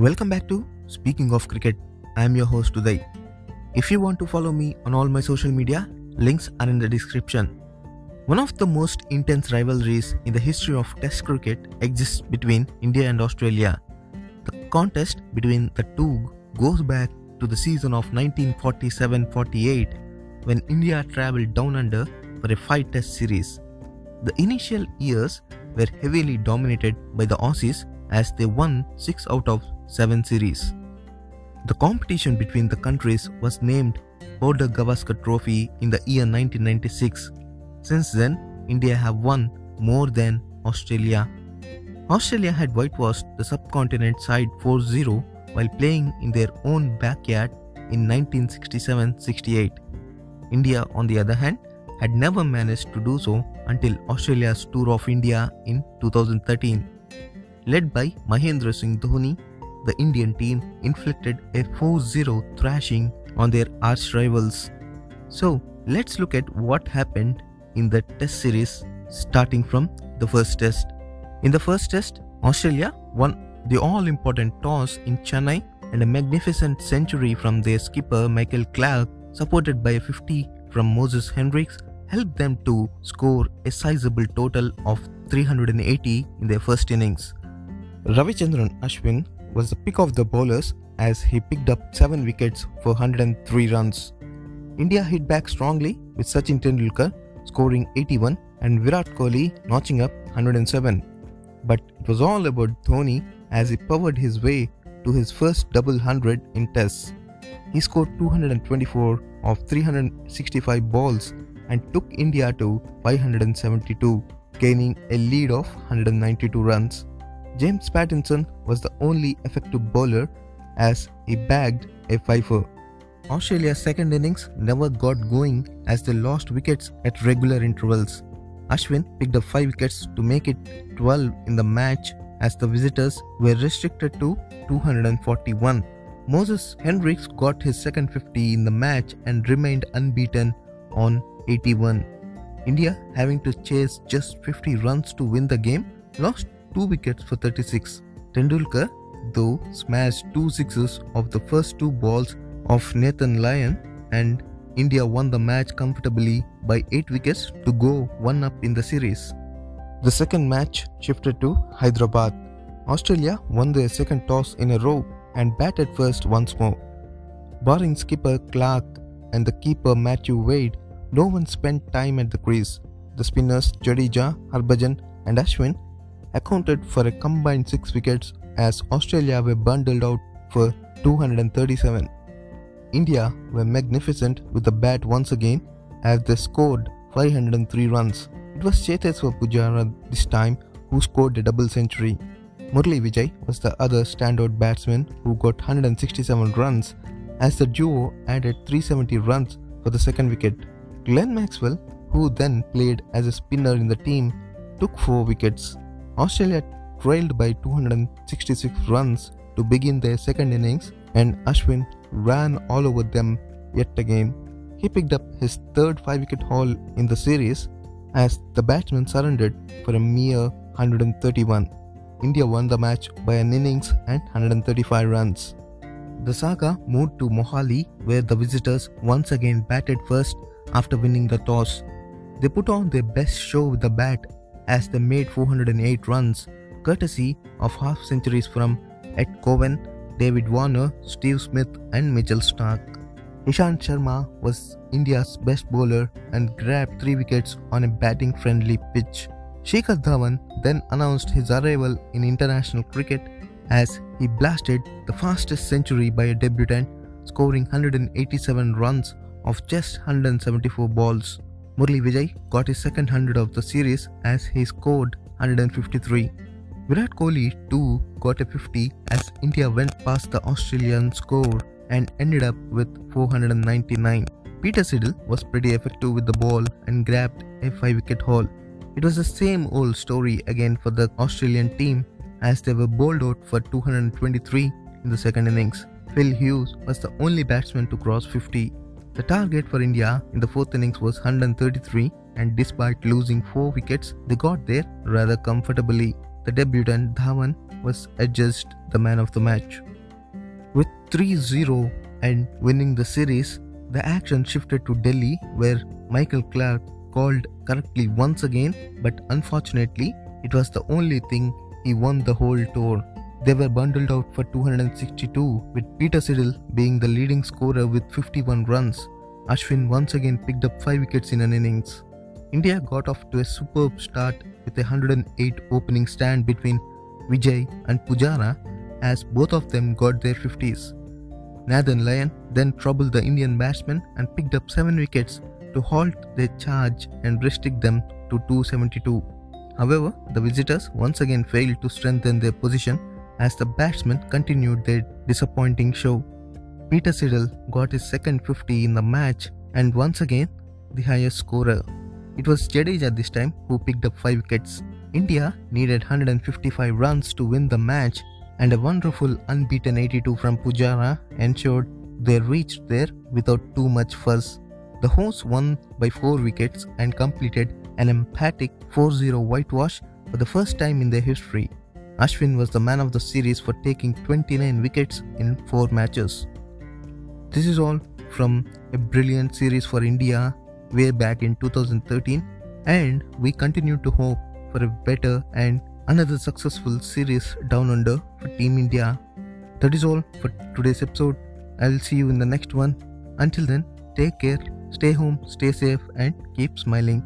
Welcome back to Speaking of Cricket. I am your host today. If you want to follow me on all my social media, links are in the description. One of the most intense rivalries in the history of Test cricket exists between India and Australia. The contest between the two goes back to the season of 1947 48 when India travelled down under for a five test series. The initial years were heavily dominated by the Aussies as they won 6 out of 7 series. The competition between the countries was named Border Gavaskar Trophy in the year 1996. Since then, India have won more than Australia. Australia had whitewashed the subcontinent side 4-0 while playing in their own backyard in 1967-68. India, on the other hand, had never managed to do so until Australia's tour of India in 2013. Led by Mahendra Singh Dhoni, the Indian team inflicted a 4-0 thrashing on their arch rivals. So, let's look at what happened in the test series starting from the first test. In the first test, Australia won the all important toss in Chennai and a magnificent century from their skipper Michael Clarke, supported by a 50 from Moises Henriques, helped them to score a sizable total of 380 in their first innings. Ravichandran Ashwin was the pick of the bowlers as he picked up 7 wickets for 103 runs. India hit back strongly with Sachin Tendulkar scoring 81 and Virat Kohli notching up 107. But it was all about Dhoni as he powered his way to his first double hundred in tests. He scored 224 of 365 balls and took India to 572, gaining a lead of 192 runs. James Pattinson was the only effective bowler as he bagged a fifer. Australia's second innings never got going as they lost wickets at regular intervals. Ashwin picked up 5 wickets to make it 12 in the match as the visitors were restricted to 241. Moises Henriques got his second 50 in the match and remained unbeaten on 81. India, having to chase just 50 runs to win the game, lost 2 wickets for 36. Tendulkar, though, smashed 2 sixes of the first 2 balls of Nathan Lyon and India won the match comfortably by 8 wickets to go 1 up in the series. The second match shifted to Hyderabad. Australia won their second toss in a row and batted first once more. Barring skipper Clarke and the keeper Matthew Wade, no one spent time at the crease. The spinners Jadeja, Harbhajan, and Ashwin accounted for a combined 6 wickets as Australia were bundled out for 237. India were magnificent with the bat once again as they scored 503 runs. It was Cheteshwar Pujara this time who scored a double century. Murli Vijay was the other standout batsman who got 167 runs as the duo added 370 runs for the second wicket. Glenn Maxwell, who then played as a spinner in the team, took 4 wickets. Australia trailed by 266 runs to begin their second innings and Ashwin ran all over them yet again. He picked up his third 5 wicket haul in the series as the batsman surrendered for a mere 131. India won the match by an innings and 135 runs. The saga moved to Mohali where the visitors once again batted first after winning the toss. They put on their best show with the bat as they made 408 runs, courtesy of half centuries from Ed Cowan, David Warner, Steve Smith, and Mitchell Starc. Ishant Sharma was India's best bowler and grabbed 3 wickets on a batting friendly pitch. Shikhar Dhawan then announced his arrival in international cricket as he blasted the fastest century by a debutant, scoring 187 runs of just 174 balls. Murli Vijay got his second 100 of the series as he scored 153. Virat Kohli too got a 50 as India went past the Australian score and ended up with 499. Peter Siddle was pretty effective with the ball and grabbed a 5 wicket haul. It was the same old story again for the Australian team as they were bowled out for 223 in the second innings. Phil Hughes was the only batsman to cross 50. The target for India in the fourth innings was 133 and despite losing 4 wickets, they got there rather comfortably. the debutant Dhawan was adjudged the man of the match. With 3 0 and winning the series, the action shifted to Delhi where Michael Clarke called correctly once again, but unfortunately, it was the only thing he won the whole tour. They were bundled out for 262, with Peter Siddle being the leading scorer with 51 runs. Ashwin once again picked up 5 wickets in an innings. India got off to a superb start with a 108 opening stand between Vijay and Pujara as both of them got their 50s. Nathan Lyon then troubled the Indian batsmen and picked up 7 wickets to halt their charge and restrict them to 272. However, the visitors once again failed to strengthen their position as the batsmen continued their disappointing show. Peter Siddle got his second 50 in the match and once again the highest scorer. It was Jadeja this time who picked up 5 wickets. India needed 155 runs to win the match and a wonderful unbeaten 82 from Pujara ensured they reached there without too much fuss. The hosts won by 4 wickets and completed an emphatic 4 0 whitewash for the first time in their history. Ashwin was the man of the series for taking 29 wickets in 4 matches. This is all from a brilliant series for India way back in 2013, and we continue to hope for a better and another successful series down under for Team India. That is all for today's episode. I'll see you in the next one. Until then, take care, stay home, stay safe, and keep smiling.